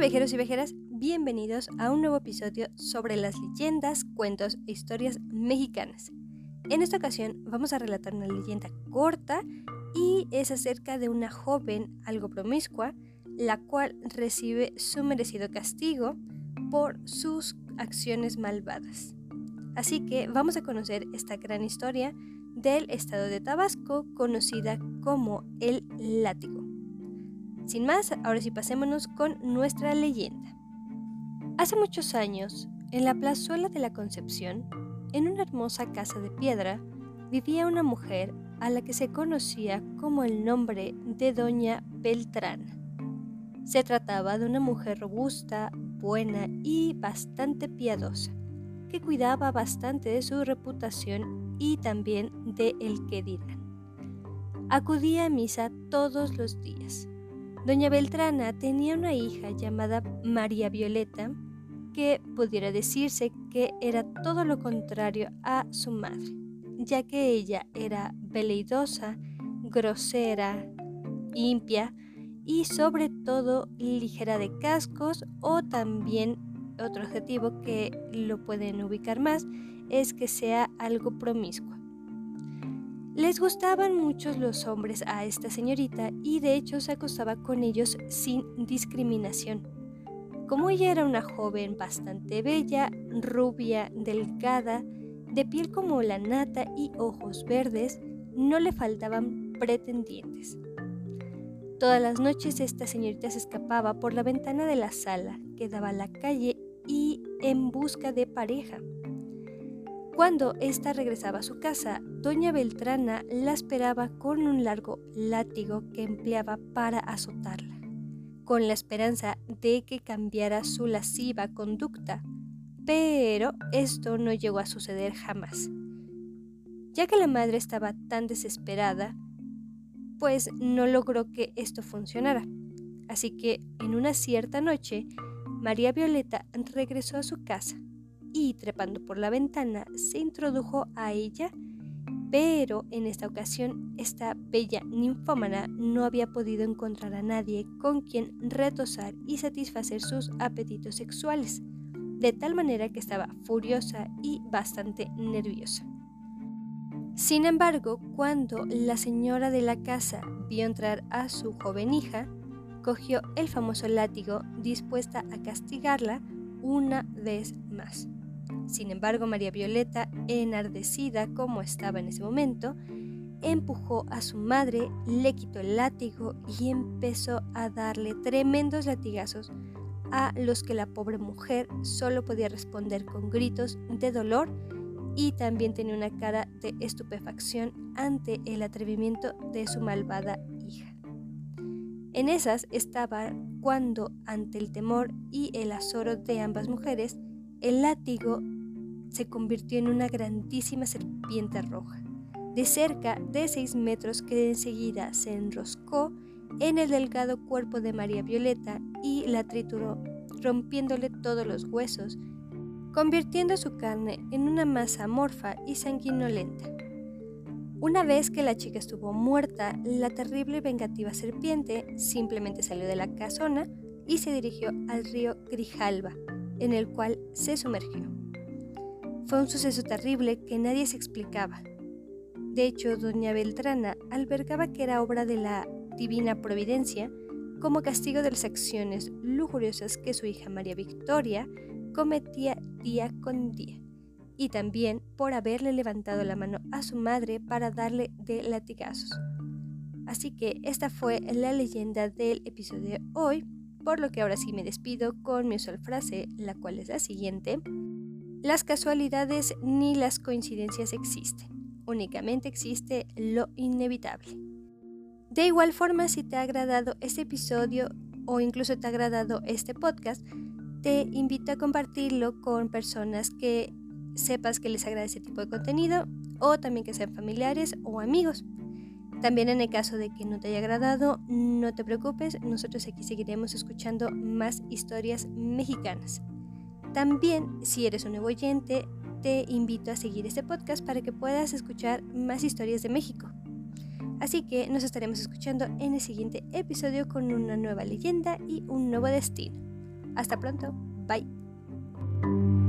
viajeros y viajeras, bienvenidos a un nuevo episodio sobre las leyendas, cuentos e historias mexicanas. En esta ocasión vamos a relatar una leyenda corta y es acerca de una joven algo promiscua, la cual recibe su merecido castigo por sus acciones malvadas. Así que vamos a conocer esta gran historia del estado de Tabasco conocida como el látigo. Sin más, ahora sí pasémonos con nuestra leyenda. Hace muchos años, en la plazuela de la Concepción, en una hermosa casa de piedra, vivía una mujer a la que se conocía como el nombre de Doña Beltrán. Se trataba de una mujer robusta, buena y bastante piadosa, que cuidaba bastante de su reputación y también de el que dirán. Acudía a misa todos los días Doña Beltrana tenía una hija llamada María Violeta, que pudiera decirse que era todo lo contrario a su madre, ya que ella era veleidosa, grosera, limpia y sobre todo ligera de cascos o también otro adjetivo que lo pueden ubicar más es que sea algo promiscua. Les gustaban muchos los hombres a esta señorita y de hecho se acostaba con ellos sin discriminación. Como ella era una joven bastante bella, rubia, delgada, de piel como la nata y ojos verdes, no le faltaban pretendientes. Todas las noches esta señorita se escapaba por la ventana de la sala que daba a la calle y en busca de pareja. Cuando ésta regresaba a su casa, doña Beltrana la esperaba con un largo látigo que empleaba para azotarla, con la esperanza de que cambiara su lasciva conducta. Pero esto no llegó a suceder jamás. Ya que la madre estaba tan desesperada, pues no logró que esto funcionara. Así que en una cierta noche, María Violeta regresó a su casa y trepando por la ventana se introdujo a ella, pero en esta ocasión esta bella ninfómana no había podido encontrar a nadie con quien retosar y satisfacer sus apetitos sexuales, de tal manera que estaba furiosa y bastante nerviosa. Sin embargo, cuando la señora de la casa vio entrar a su joven hija, cogió el famoso látigo dispuesta a castigarla una vez más. Sin embargo, María Violeta, enardecida como estaba en ese momento, empujó a su madre, le quitó el látigo y empezó a darle tremendos latigazos a los que la pobre mujer solo podía responder con gritos de dolor y también tenía una cara de estupefacción ante el atrevimiento de su malvada hija. En esas estaba cuando, ante el temor y el azoro de ambas mujeres, el látigo se convirtió en una grandísima serpiente roja, de cerca de 6 metros que enseguida se enroscó en el delgado cuerpo de María Violeta y la trituró, rompiéndole todos los huesos, convirtiendo su carne en una masa amorfa y sanguinolenta. Una vez que la chica estuvo muerta, la terrible y vengativa serpiente simplemente salió de la casona y se dirigió al río Grijalba, en el cual se sumergió. Fue un suceso terrible que nadie se explicaba. De hecho, doña Beltrana albergaba que era obra de la divina providencia como castigo de las acciones lujuriosas que su hija María Victoria cometía día con día, y también por haberle levantado la mano a su madre para darle de latigazos. Así que esta fue la leyenda del episodio de hoy, por lo que ahora sí me despido con mi usual frase, la cual es la siguiente. Las casualidades ni las coincidencias existen, únicamente existe lo inevitable. De igual forma, si te ha agradado este episodio o incluso te ha agradado este podcast, te invito a compartirlo con personas que sepas que les agrada este tipo de contenido o también que sean familiares o amigos. También en el caso de que no te haya agradado, no te preocupes, nosotros aquí seguiremos escuchando más historias mexicanas. También, si eres un nuevo oyente, te invito a seguir este podcast para que puedas escuchar más historias de México. Así que nos estaremos escuchando en el siguiente episodio con una nueva leyenda y un nuevo destino. Hasta pronto, bye.